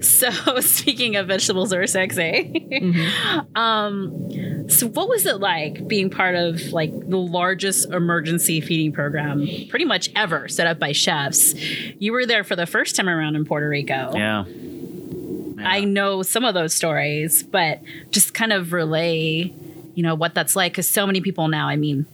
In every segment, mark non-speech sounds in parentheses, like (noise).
So (laughs) speaking of vegetables are sexy, Mm-hmm. (laughs) um, so what was it like being part of like the largest emergency feeding program pretty much ever set up by chefs? You were there for the first time around in Puerto Rico. Yeah. I know some of those stories, but just kind of relay, you know, what that's like because so many people now, I mean,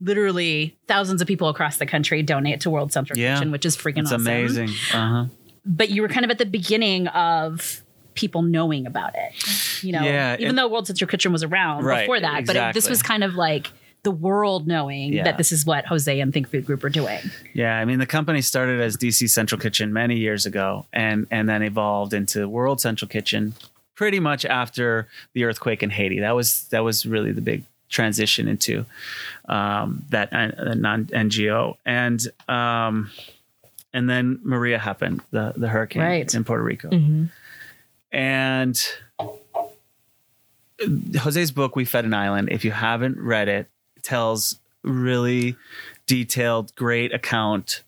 literally thousands of people across the country donate to World Central Yeah. Kitchen, which is freaking It's awesome. amazing. Uh huh. But you were kind of at the beginning of people knowing about it, you know, Yeah, even though World Central Kitchen was around Right, before that, but it, this was kind of like the world knowing Yeah. that this is what Jose and Think Food Group are doing. Yeah, I mean the company started as DC Central Kitchen many years ago, and and then evolved into World Central Kitchen, pretty much after the earthquake in Haiti. That was that was really the big transition into um, that uh, non NGO, and um, and then Maria happened, the the hurricane Right. in Puerto Rico, Mm-hmm. and Jose's book, We Fed an Island, if you haven't read it, tells really detailed, great account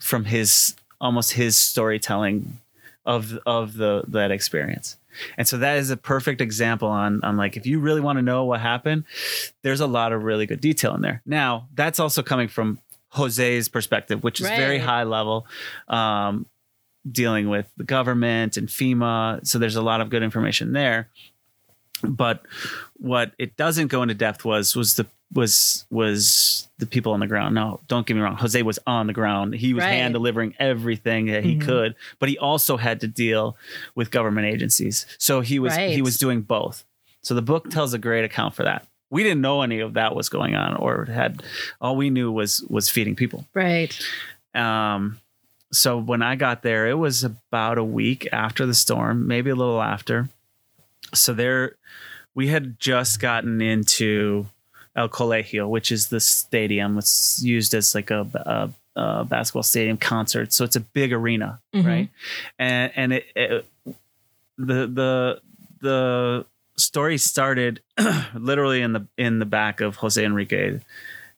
from his almost his storytelling of of the that experience. And so that is a perfect example on on like if you really want to know what happened, there's a lot of really good detail in there. Now, that's also coming from Jose's perspective, which is very high level. Um, dealing with the government and FEMA. So there's a lot of good information there. But what it doesn't go into depth was was the was was the people on the ground. No, don't get me wrong. Jose was on the ground. He was Right. hand delivering everything that he Mhm. could, but he also had to deal with government agencies. So he was Right. he was doing both. So the book tells a great account for that. We didn't know any of that was going on or had all we knew was was feeding people. Right. Um, so when I got there, it was about a week after the storm, maybe a little after. So there, we had just gotten into El Coliseo, which is the stadium. It's used as like a, a, a basketball stadium concert. So it's a big arena, Mhm. right? And and it, it the the the story started (clears throat) literally in the in the back of Jose Enrique,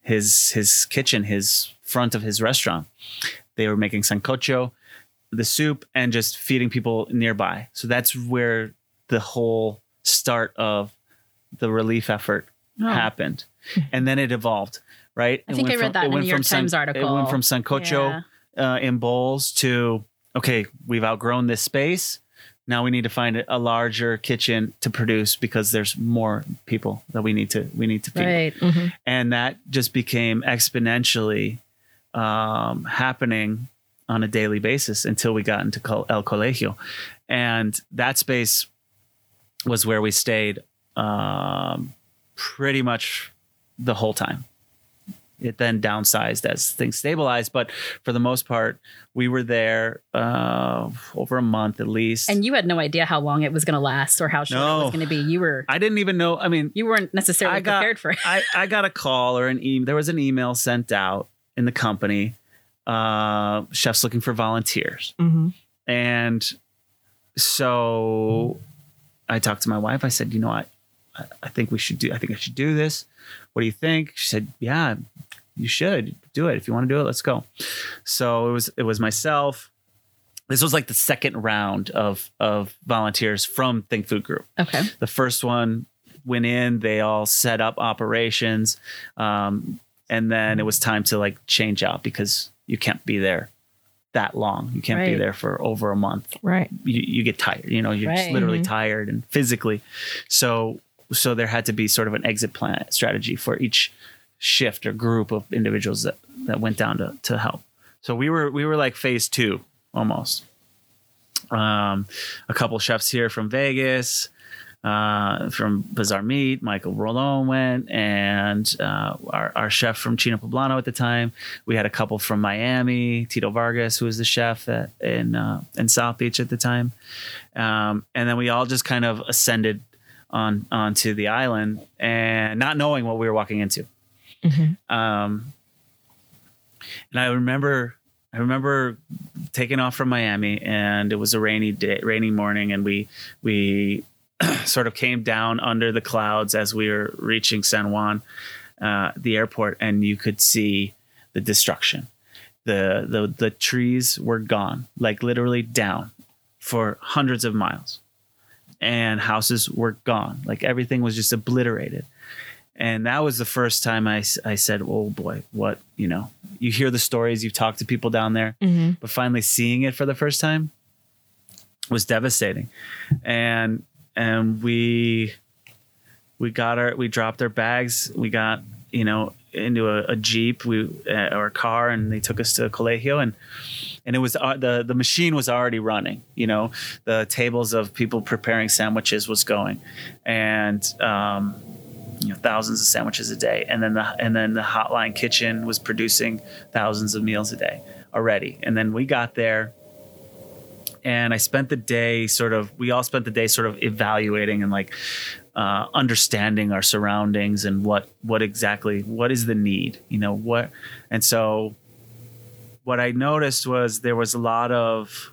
his his kitchen, his front of his restaurant. They were making sancocho, the soup, and just feeding people nearby. So that's where the whole start of the relief effort Oh. happened, and then it evolved. Right? I It think I read from- that in the New York san- Times article. It went from sancocho uh, in bowls to okay, we've outgrown this space. Now we need to find a larger kitchen to produce because there's more people that we need to we need to feed Right. Mhm. and that just became exponentially um, happening on a daily basis until we got into El Coliseo, and that space was where we stayed um, pretty much the whole time. It then downsized as things stabilized, but for the most part, we were there uh, over a month at least. And you had no idea how long it was going to last or how short it was going to be. You were I didn't even know. I mean, you weren't necessarily I got- prepared for it. I, I got a call or an email. There was an email sent out in the company. Uh, chefs looking for volunteers, Mhm. and so I talked to my wife. I said, you know, I, I- I think we should do. I think I should do this. What do you think? She said, yeah, you should do it. If you want to do it, let's go. So it was it was myself. This was like the second round of of volunteers from Think Food Group Okay. the first one went in they all set up operations um, and then it was time to like change out because you can't be there that long you can't be there for over a month Right. you, you get tired you know you're just Right. literally Mhm. tired and physically so so there had to be sort of an exit plan strategy for each shift or group of individuals that that went down to to help so we were we were like phase two almost um a couple chefs here from vegas uh, from Bazaar Meat, Michael Rolon went, and uh, our, our chef from China Poblano at the time. We had a couple from Miami, Tito Vargas, who was the chef at, in uh, in South Beach at the time, um, and then we all just kind of ascended on onto the island and not knowing what we were walking into. Mhm. Um, and I remember, I remember taking off from Miami, and it was a rainy day, rainy morning, and we we (clears throat) sort of came down under the clouds as we were reaching San Juan, uh, the airport, and you could see the destruction. The, the the trees were gone, like literally down for hundreds of miles and houses were gone. Like everything was just obliterated. And that was the first time I, I said, oh boy, what, you know, you hear the stories, you talk to people down there, Mm-hmm. but finally seeing it for the first time was devastating. And, and we, we got our, we dropped our bags, we got, you know, into a, a Jeep, we, uh, or a car, and they took us to Coliseo and, and it was uh, the the machine was already running. You know, the tables of people preparing sandwiches was going, and um, you know thousands of sandwiches a day, and then the and then the hotline kitchen was producing thousands of meals a day already. And then we got there, and I spent the day sort of. We all spent the day sort of evaluating and like. Uh, understanding our surroundings and what what exactly what is the need you know what and so what I noticed was there was a lot of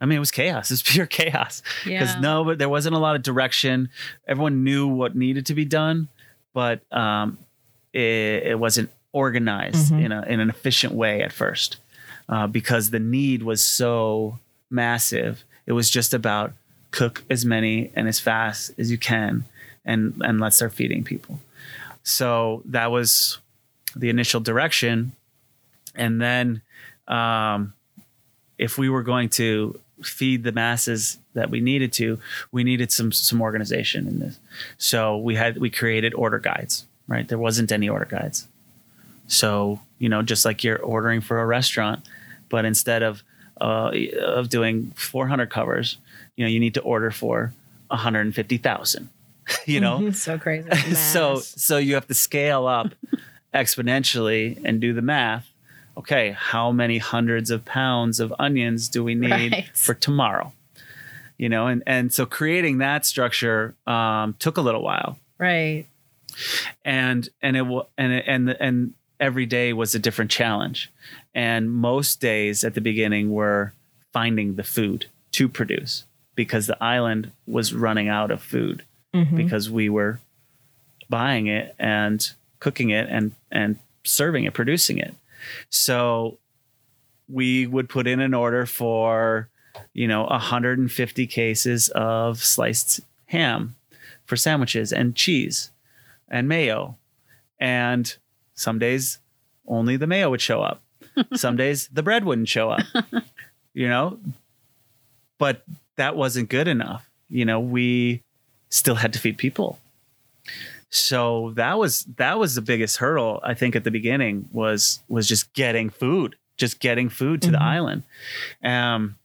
I mean, it was chaos. (laughs) It was pure chaos because Yeah. no, but there wasn't a lot of direction. Everyone knew what needed to be done, but um, it, it wasn't organized Mhm. in a in an efficient way at first uh, because the need was so massive. It was just about cook as many and as fast as you can, and and let's start feeding people. So that was the initial direction and then um, if we were going to feed the masses that we needed to we needed some some organization in this. So we had we created order guides right? There wasn't any order guides. So you know just like you're ordering for a restaurant but instead of uh, of doing 400 covers you know you need to order for 150000 (laughs) you know? (laughs) So crazy. (laughs) so so you have to scale up exponentially and do the math okay how many hundreds of pounds of onions do we need Right. for tomorrow you know and and so creating that structure um, took a little while right. and and it and it, and and every day was a different challenge and most days at the beginning were finding the food to produce because the island was running out of food Mhm. because we were buying it and cooking it and and serving it producing it so we would put in an order for you know 150 cases of sliced ham for sandwiches and cheese and mayo. And some days only the mayo would show up. (laughs) Some days the bread wouldn't show up (laughs) you know? But that wasn't good enough. You know we still had to feed people so that was that was the biggest hurdle i think at the beginning was was just getting food just getting food to the Mhm. island um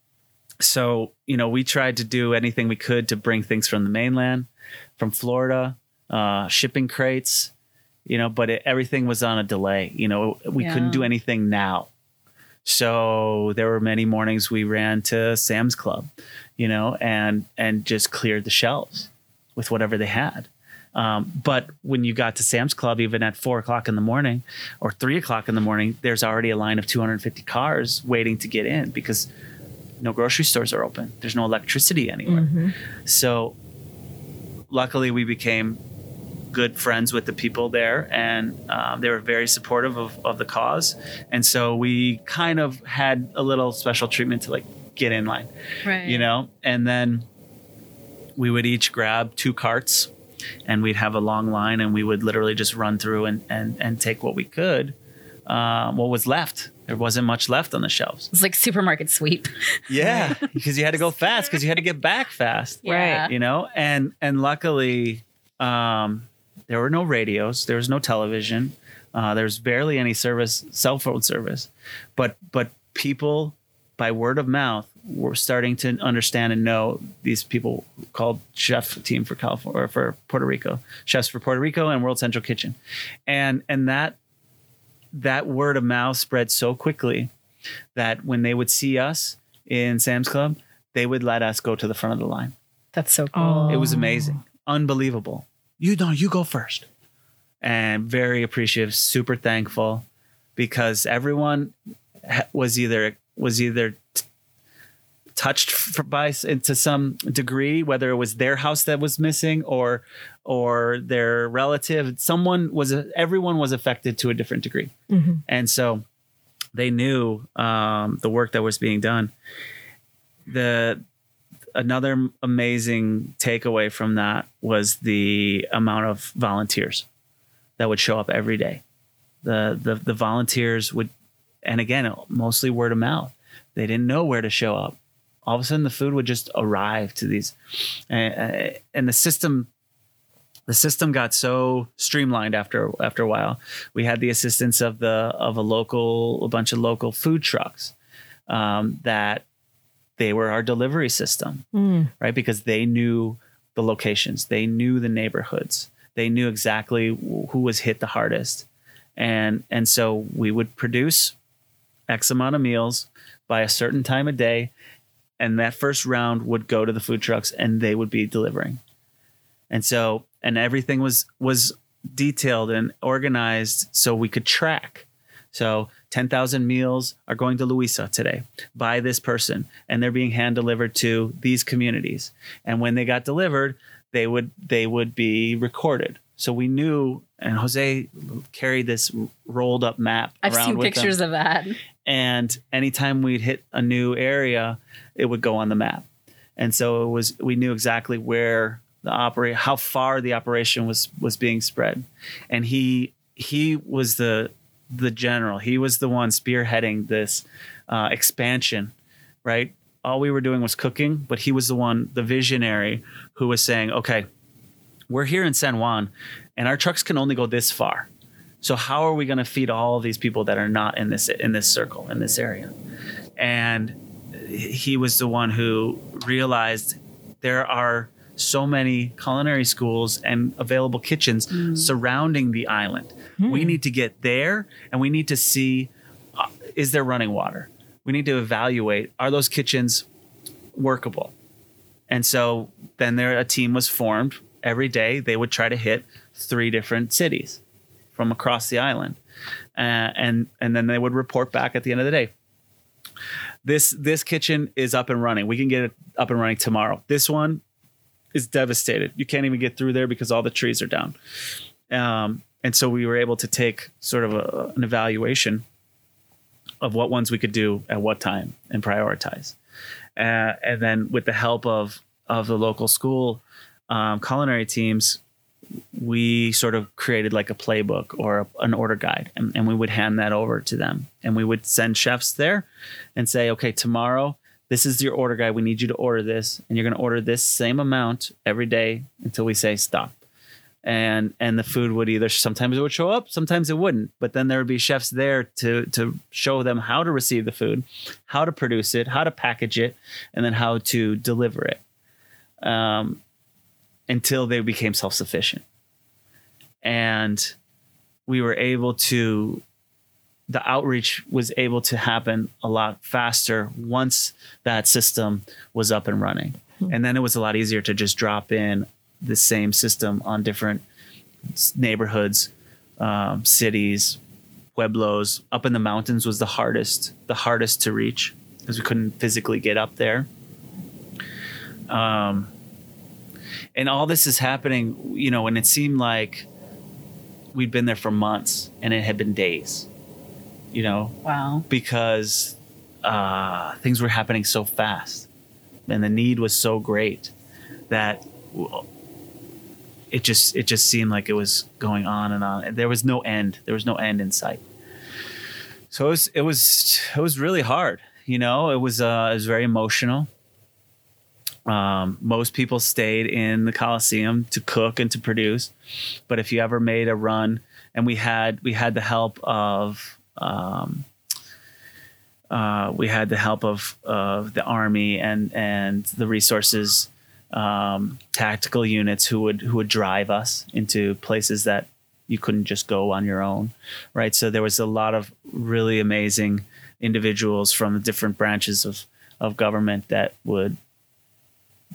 so you know we tried to do anything we could to bring things from the mainland from florida uh shipping crates you know but it, everything was on a delay you know we Yeah. couldn't do anything now so there were many mornings we ran to sam's club you know and and just cleared the shelves with whatever they had um, but when you got to Sam's Club, even at four o'clock in the morning or three o'clock in the morning, there's already a line of 250 cars waiting to get in because no grocery stores are open. There's no electricity anywhere. Mhm. So luckily, we became good friends with the people there, and um, they were very supportive of, of the cause. And so we kind of had a little special treatment to like get in line Right. you know and then we would each grab two carts and we'd have a long line and we would literally just run through and and, and take what we could uh, what was left. There wasn't much left on the shelves. It's like supermarket sweep. (laughs) yeah because you had to go fast because you had to get back fast. Yeah. you know and and luckily um there were no radios there was no television uh, there's barely any service cell phone service. But but people by word of mouth we're starting to understand and know these people called chef team for california or for puerto rico chefs for puerto rico and world central kitchen and and that that word of mouth spread so quickly that when they would see us in sam's club they would let us go to the front of the line That's so cool. Oh. it was amazing, unbelievable. You know, you go first, and very appreciative, super thankful, because everyone was either was either t- touched by to some degree, whether it was their house that was missing or or their relative. Someone was everyone was affected to a different degree, Mhm. and so they knew um, the work that was being done the another amazing takeaway from that was the amount of volunteers that would show up every day. The the the volunteers would, and again, mostly word of mouth. They didn't know where to show up. All of a sudden, the food would just arrive to these, and, and the system the system got so streamlined after after a while. We had the assistance of the of a local a bunch of local food trucks um, that they were our delivery system, Mm. right? Because they knew the locations, they knew the neighborhoods, they knew exactly who was hit the hardest, and and so we would produce X amount of meals by a certain time of day, and that first round would go to the food trucks, and they would be delivering, and so and everything was was detailed and organized so we could track. So 10,000 meals are going to Loíza today by this person and they're being hand delivered to these communities. And when they got delivered, they would they would be recorded. So we knew and Jose carried this rolled up map I've seen pictures of that. and anytime we'd hit a new area, it would go on the map. And so it was we knew exactly where the operate how far the operation was was being spread. And he he was the the general. He was the one spearheading this uh, expansion, right? All we were doing was cooking, but he was the one, the visionary, who was saying, "Okay, we're here in San Juan, and our trucks can only go this far. So how are we going to feed all of these people that are not in this in this circle in this area?" And he was the one who realized there are so many culinary schools and available kitchens surrounding the island. We need to get there and we need to see uh, is there running water? We need to evaluate are those kitchens workable? And so then there a team was formed every day. They would try to hit three different cities from across the island, uh, and and then they would report back at the end of the day. This this kitchen is up and running. We can get it up and running tomorrow. This one is devastated. You can't even get through there because all the trees are down. Um, and so we were able to take sort of a, an evaluation of what ones we could do at what time and prioritize. Uh, and then with the help of of the local school um, culinary teams, we sort of created like a playbook or a, an order guide, and, and we would hand that over to them, and we would send chefs there, and say, okay, tomorrow this is your order guide. We need you to order this, and you're going to order this same amount every day until we say stop. And and the food would either sometimes it would show up, sometimes it wouldn't. But then there would be chefs there to to show them how to receive the food, how to produce it, how to package it, and then how to deliver it. Um, until they became self sufficient, and we were able to the outreach was able to happen a lot faster once that system was up and running. And then it was a lot easier to just drop in the same system on different neighborhoods, um, cities, pueblos. Up in the mountains was the hardest, the hardest to reach because we couldn't physically get up there. Um, and all this is happening, you know, and it seemed like we'd been there for months and it had been days, you know, Wow. because uh, things were happening so fast and the need was so great that it just it just seemed like it was going on and on. There was no end. There was no end in sight. So it was it was it was really hard. You know, it was uh, it was very emotional. Um, most people stayed in the Coliseum to cook and to produce, but if you ever made a run, and we had we had the help of um, uh, we had the help of of the army and and the resources um, tactical units who would who would drive us into places that you couldn't just go on your own, right? So there was a lot of really amazing individuals from the different branches of of government that would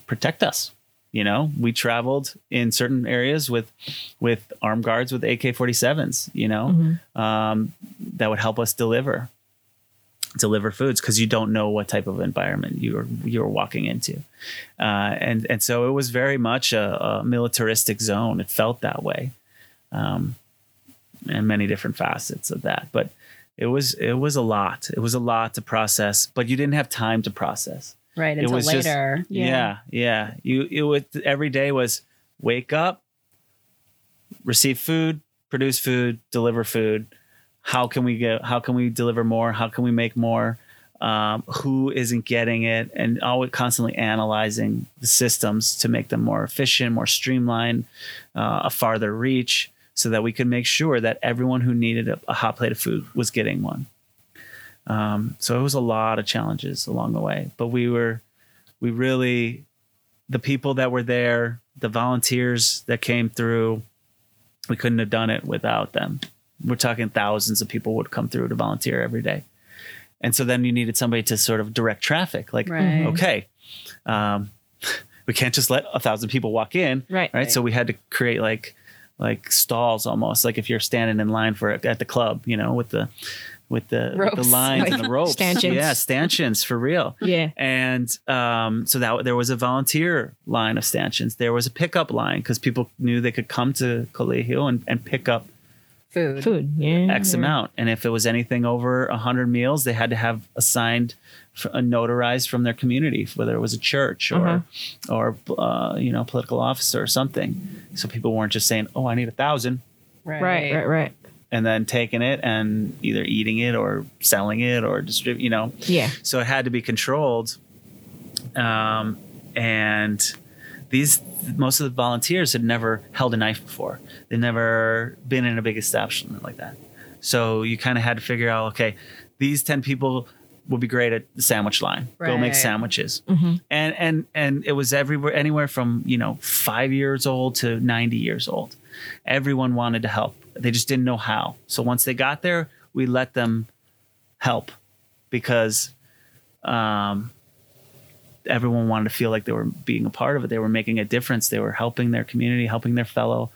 protect us. You know, we traveled in certain areas with with armed guards with AK-47s. You know, um, that would help us deliver deliver foods because you don't know what type of environment you're you're walking into, uh, and and so it was very much a, a militaristic zone. It felt that way, um, and many different facets of that. But it was it was a lot. It was a lot to process, but you didn't have time to process. Right It until was just- later. Yeah. yeah, You it would every day was wake up, receive food, produce food, deliver food. How can we get? How can we deliver more? How can we make more? Um, who isn't getting it? And always constantly analyzing the systems to make them more efficient, more streamlined, uh, a farther reach, so that we could make sure that everyone who needed a, a hot plate of food was getting one. Um, so it was a lot of challenges along the way, but we were, we really, the people that were there, the volunteers that came through, we couldn't have done it without them. We're talking thousands of people would come through to volunteer every day. And so then you needed somebody to sort of direct traffic. Like, Right. okay, um, we can't just let a thousand people walk in, Right. right? So we had to create like like stalls almost, like if you're standing in line for at the club, you know, with the with the, with the Ropes. lines and the ropes, Stanchions. yeah, stanchions for real. Yeah. And um, so that there was a volunteer line of stanchions. There was a pickup line because people knew they could come to Coliseo and, and pick up Food. Food. Yeah. X amount. And if it was anything over 100 meals, they had to have assigned, f- a notarized from their community, whether it was a church or, or uh, you know, political officer or something. So people weren't just saying, oh, I need a thousand Right. Right. Right. Right. And then taking it and either eating it or selling it or distribute, you know. Yeah. So it had to be controlled. Um, and these most of the volunteers had never held a knife before. They'd never been in a big establishment like that. So you kind of had to figure out, okay, these ten people will be great at the sandwich line. Go make Right. sandwiches. And and and it was everywhere anywhere from, you know, 5 years old to 90 years old. Everyone wanted to help. They just didn't know how. So once they got there, we let them help because um, everyone wanted to feel like they were being a part of it. They were making a difference. They were helping their community, helping their fellow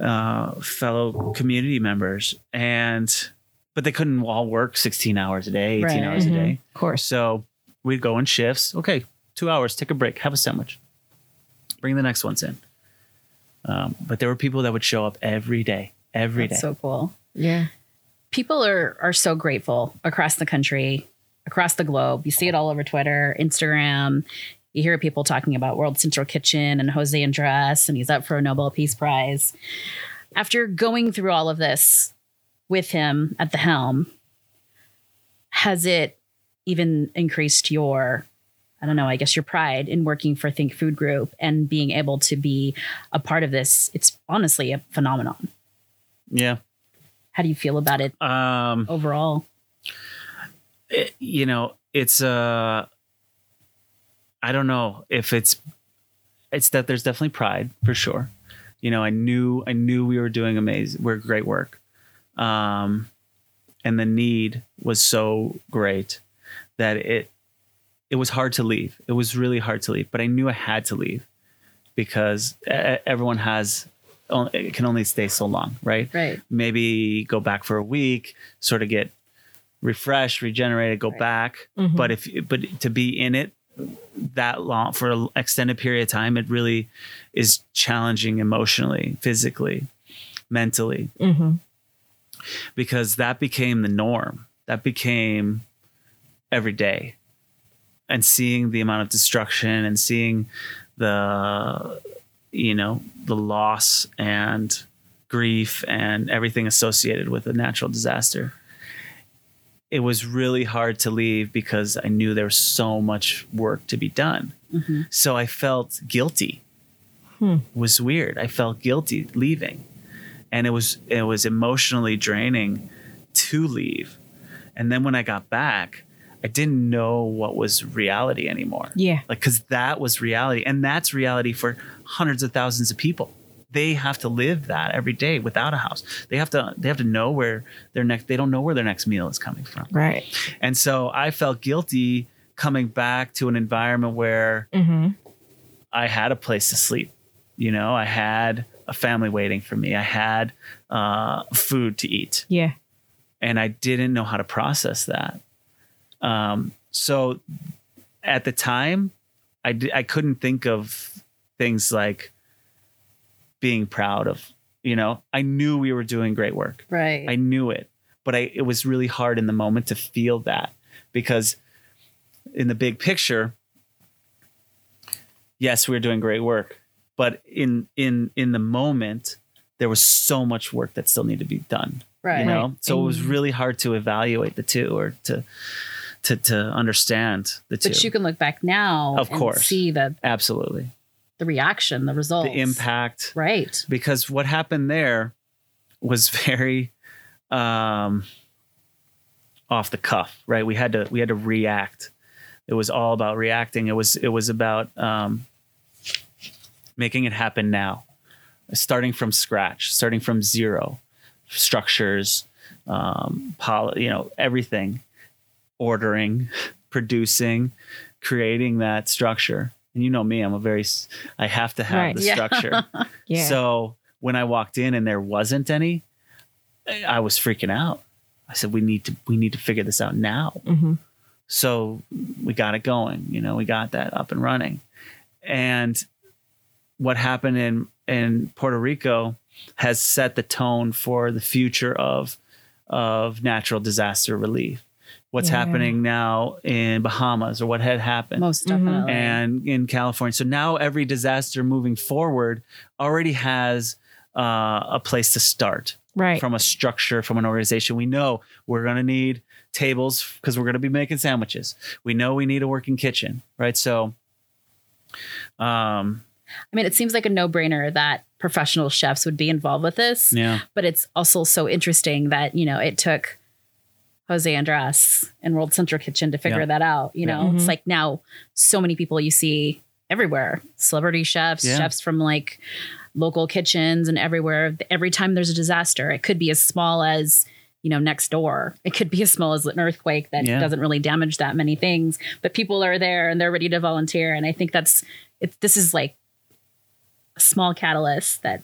uh, fellow community members, and but they couldn't all work 16 hours a day, 18 Right. hours a day. Of course. So we'd go in shifts. Okay, two hours, take a break, have a sandwich, bring the next ones in. Um, but there were people that would show up every day, every day. That's so cool. Yeah. people are are so grateful across the country, across the globe. You see it all over Twitter, Instagram. You hear people talking about World Central Kitchen and Jose Andres, and he's up for a Nobel Peace Prize. After going through all of this with him at the helm, has it even increased your, I don't know, I guess your pride in working for Think Food Group and being able to be a part of this? It's honestly a phenomenon. Yeah. How do you feel about it Um, overall? it- you know, it's uh I don't know if it's it's that there's definitely pride for sure. You know, I knew I knew we were doing amazing we're great work. Um and the need was so great that it it was hard to leave. It was really hard to leave, but I knew I had to leave because everyone has it can only stay so long, right? Right. maybe go back for a week, sort of get refreshed, regenerated, go Right. back. But if but to be in it that long for an extended period of time, it really is challenging emotionally, physically, mentally, Mm-hmm. because that became the norm. That became every day. And seeing the amount of destruction and seeing the you know, the loss and grief and everything associated with a natural disaster. It was really hard to leave because I knew there was so much work to be done. Mm-hmm. So I felt guilty. Hmm. It was weird. I felt guilty leaving. And it was it was emotionally draining to leave. And then when I got back, I didn't know what was reality anymore Yeah. like because that was reality and that's reality for hundreds of thousands of people they have to live that every day without a house they have to they have to know where their next they don't know where their next meal is coming from Right. and so i felt guilty coming back to an environment where Mm-hmm. i had a place to sleep you know i had a family waiting for me i had uh, food to eat Yeah. and I didn't know how to process that. Um, so at the time, I I couldn't think of things like being proud of. You know, I knew we were doing great work. Right. I knew it, but I it was really hard in the moment to feel that because in the big picture, yes, we were doing great work, but in in in the moment, there was so much work that still needed to be done. Right. You know, so it was really hard to evaluate the two or to to to understand the two. But you can look back now Of and course. see that Absolutely, the reaction, the result, the impact. Right. because what happened there was (laughs) very um off the cuff right? We had to we had to react. It was all about reacting. It was it was about um making it happen now. Starting from scratch starting from zero. Structures um poli- you know everything. Ordering (laughs) producing creating that structure and you know me i'm a very, I have to have Right. the Yeah. structure (laughs) Yeah. so when I walked in and there wasn't any, I was freaking out. I said, "We need to we need to figure this out now." hmm So we got it going. You know, we got that up and running. And what happened in in Puerto Rico has set the tone for the future of of natural disaster relief. What's Yeah. happening now in Bahamas or what had happened Most Mhm. definitely. and in California. So now every disaster moving forward already has uh, a place to start Right. from a structure, from an organization. We know we're going to need tables because we're going to be making sandwiches. We know we need a working kitchen, right? So, um, I mean, it seems like a no brainer that professional chefs would be involved with this, yeah, but it's also so interesting that, you know, it took Jose Andres and World Central Kitchen to figure Yeah. that out. You know, Yeah. it's Mhm. like now so many people you see everywhere celebrity chefs, Yeah. chefs from like local kitchens and everywhere. Every time there's a disaster, it could be as small as, you know, next door. It could be as small as an earthquake that Yeah. doesn't really damage that many things, but people are there and they're ready to volunteer. And I think that's, it, this is like a small catalyst that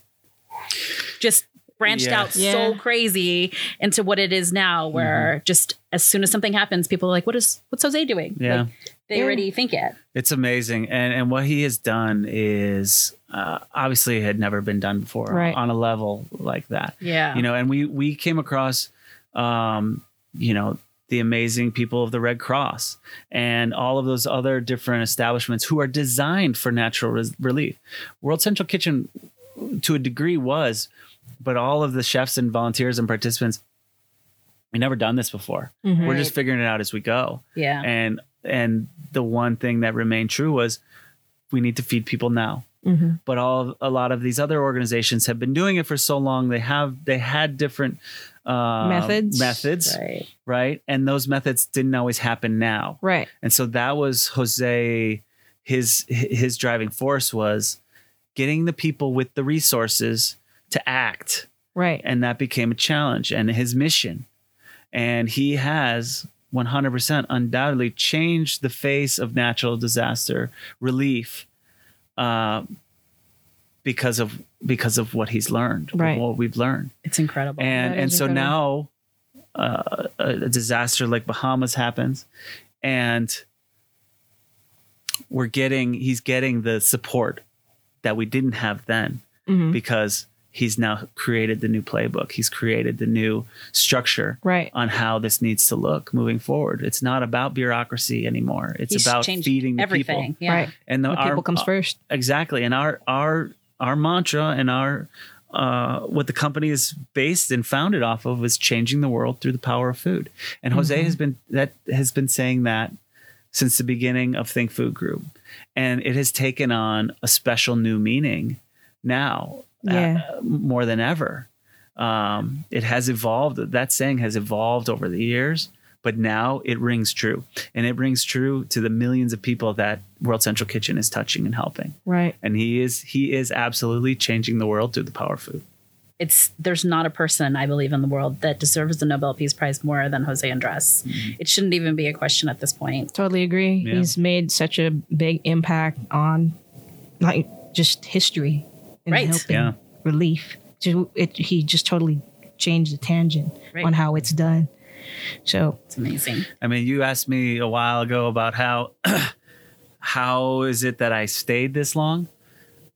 just branched out Yes. so crazy into what it is now where Mm-hmm. just as soon as something happens people are like what is what's jose doing Yeah. Like, they Yeah. already think it it's amazing. And and what he has done is uh, obviously had never been done before Right. on a level like that. yeah you know and we we came across um you know the amazing people of the red cross and all of those other different establishments who are designed for natural res- relief world central kitchen to a degree was but all of the chefs and volunteers and participants we never done this before Mhm. we're just figuring it out as we go yeah and and the one thing that remained true was we need to feed people now Mhm. but all a lot of these other organizations have been doing it for so long they have they had different uh, Methods. methods right right and those methods didn't always happen now Right. and so that was jose his his driving force was getting the people with the resources to act Right. and that became a challenge and his mission and he has 100% undoubtedly changed the face of natural disaster relief uh, because of because of what he's learned Right. what we've learned it's incredible and That and so incredible. now uh, a, disaster like bahamas happens and we're getting he's getting the support that we didn't have then Mhm. because he's now created the new playbook. He's created the new structure Right. on how this needs to look moving forward. It's not about bureaucracy anymore. It's He's about changed feeding the everything people. yeah Right. And the, The our, people comes first. exactly. And our our our mantra and our uh, what the company is based and founded off of is changing the world through the power of food. And Jose Mm-hmm. has been that has been saying that since the beginning of Think Food Group, and it has taken on a special new meaning now Yeah. uh, more than ever. Um, it has evolved. That saying has evolved over the years, but now it rings true, and it rings true to the millions of people that World Central Kitchen is touching and helping. Right. And he is he is absolutely changing the world through the power of food. it's there's not a person I believe in the world that deserves the Nobel Peace Prize more than Jose Andres. It shouldn't even be a question at this point. Totally agree. Yeah. He's made such a big impact on like just history and Right. helping Yeah. relief. So it, he just totally changed the tangent Right. on how it's done. So It's amazing. I mean, you asked me a while ago about how (clears throat) how is it that I stayed this long,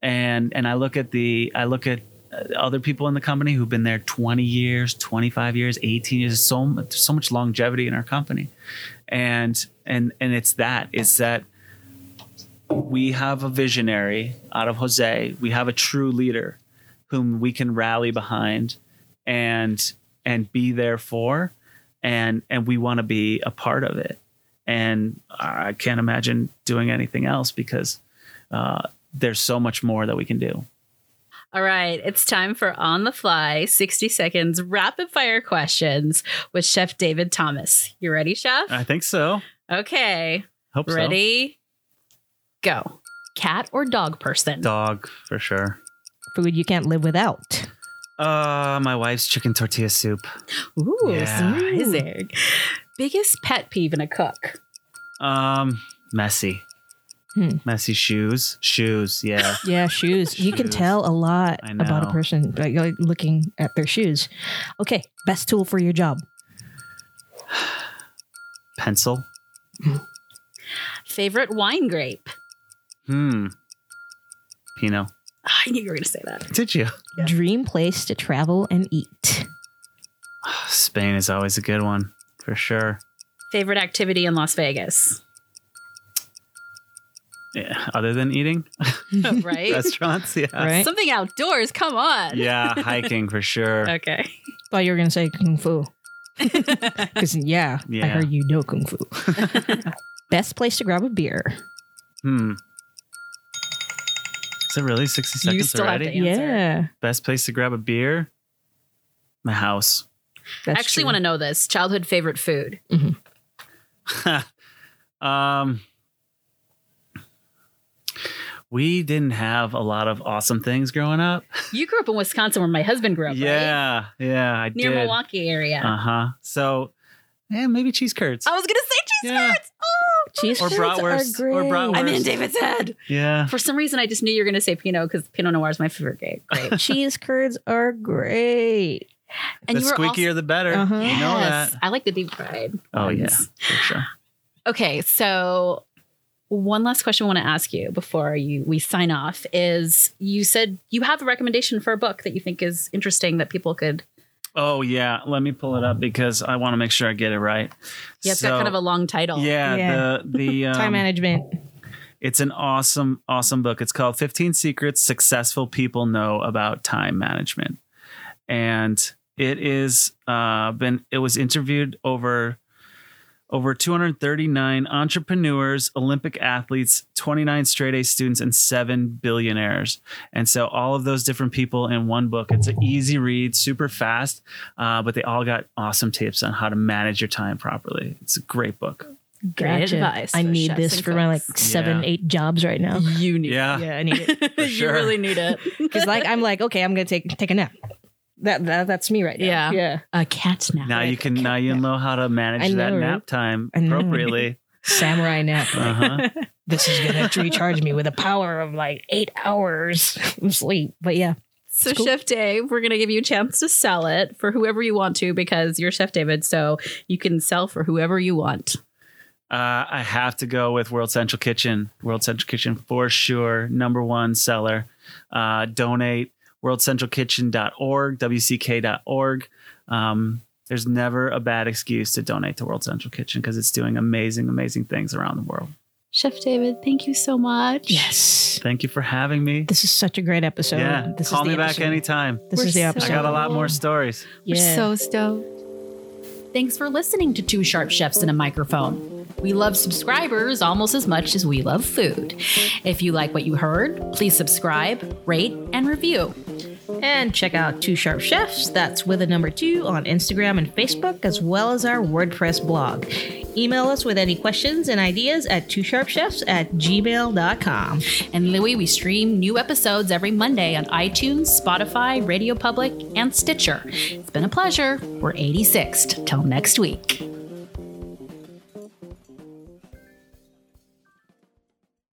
and and I look at the I look at uh, other people in the company who've been there 20 years, 25 years, 18 years. So much, so much longevity in our company, and and and it's that it's that we have a visionary out of Jose. We have a true leader whom we can rally behind and and be there for and and we want to be a part of it. And I can't imagine doing anything else because uh, there's so much more that we can do. All right, it's time for on the fly 60 seconds rapid fire questions with Chef David Thomas. You ready, Chef? I think so. Okay. Hope so. Ready? Go. Cat or dog person? Dog for sure. Food you can't live without. Uh, my wife's chicken tortilla soup. Ooh, Yeah. surprising. Biggest pet peeve in a cook? Um, messy. Hmm. Messy shoes. Shoes, yeah. (laughs) Yeah, shoes. You can tell a lot about a person by looking at their shoes. Okay, best tool for your job. Pencil. Favorite wine grape? Hmm. Pinot. (laughs) I knew you were going to say that. Did you? Dream place to travel and eat. (sighs) Spain is always a good one for sure. Favorite activity in Las Vegas? Yeah. Other than eating, (laughs) right? (laughs) restaurants. Yeah. Right? Something outdoors. Come on. Yeah, hiking for sure. Okay. Thought you were gonna say kung fu. Because yeah, I heard you know kung fu. best place to grab a beer. Hmm. Is it really 60 seconds You still have already? to answer. Yeah, Best place to grab a beer? My house. that's I actually true. want to know this. Childhood favorite food? (laughs) um we didn't have a lot of awesome things growing up. You grew up in Wisconsin where my husband grew up, right? yeah, yeah, I Near did. Milwaukee area. Uh huh. So, yeah, maybe cheese curds. I was going to say cheese Yeah. curds. Cheese Or curds bratwurst, are or great. bratwurst. I'm in David's head. Yeah. For some reason, I just knew you were going to say Pinot because Pinot Noir is my favorite grape. Grape. cheese curds are great. And the you squeakier also- the better. Uh-huh. You know Yes. that. I like the deep fried. Oh yeah, for sure. Okay, so one last question I want to ask you before you we sign off is you said you have a recommendation for a book that you think is interesting that people could Oh yeah, let me pull it up because I want to make sure I get it right. Yeah, it's got kind of a long title. Yeah, Yeah. the the (laughs) um, Time management. It's an awesome, awesome book. It's called 15 Secrets Successful People Know About Time Management. And it is uh been it was interviewed over over 239 entrepreneurs, Olympic athletes, 29 straight A students, and seven billionaires. And so all of those different people in one book. It's an easy read, super fast, uh, but they all got awesome tips on how to manage your time properly. It's a great book. Great Gotcha. advice. I need this and for my like seven, Yeah. eight jobs right now. you need Yeah. Yeah, I need it. (laughs) it. you sure. really need it. (laughs) Because like I'm like, okay, I'm gonna take take a nap. That, that that's me right now. Yeah. Yeah. a cat nap. Now you can now you know how to manage I that right? nap time appropriately. (laughs) Samurai nap. Uh-huh. (laughs) This is gonna recharge me with a power of like eight hours of sleep. But yeah. So, Cool. Chef Dave, we're going to give you a chance to sell it for whoever you want to because you're Chef David. So you can sell for whoever you want. Uh, I have to go with World Central Kitchen. World Central Kitchen for sure, number one seller. Uh, donate worldcentralkitchen.org, wck.org. Um, there's never a bad excuse to donate to World Central Kitchen because it's doing amazing, amazing things around the world. Chef David, thank you so much. Yes. Thank you for having me. This is such a great episode. yeah, This call is the me back episode. anytime. This We're is the so- episode. I got a lot more stories. We're so stoked. Thanks for listening to Two Sharp Chefs and a Microphone. We love subscribers almost as much as we love food. If you like what you heard, please subscribe, rate, and review. And check out Two Sharp Chefs, that's with a number two on Instagram and Facebook, as well as our WordPress blog. Email us with any questions and ideas at twosharpchefs at gmail.com. And Louie, we stream new episodes every Monday on iTunes, Spotify, Radio Public, and Stitcher. It's been a pleasure. We're 86th. Till next week.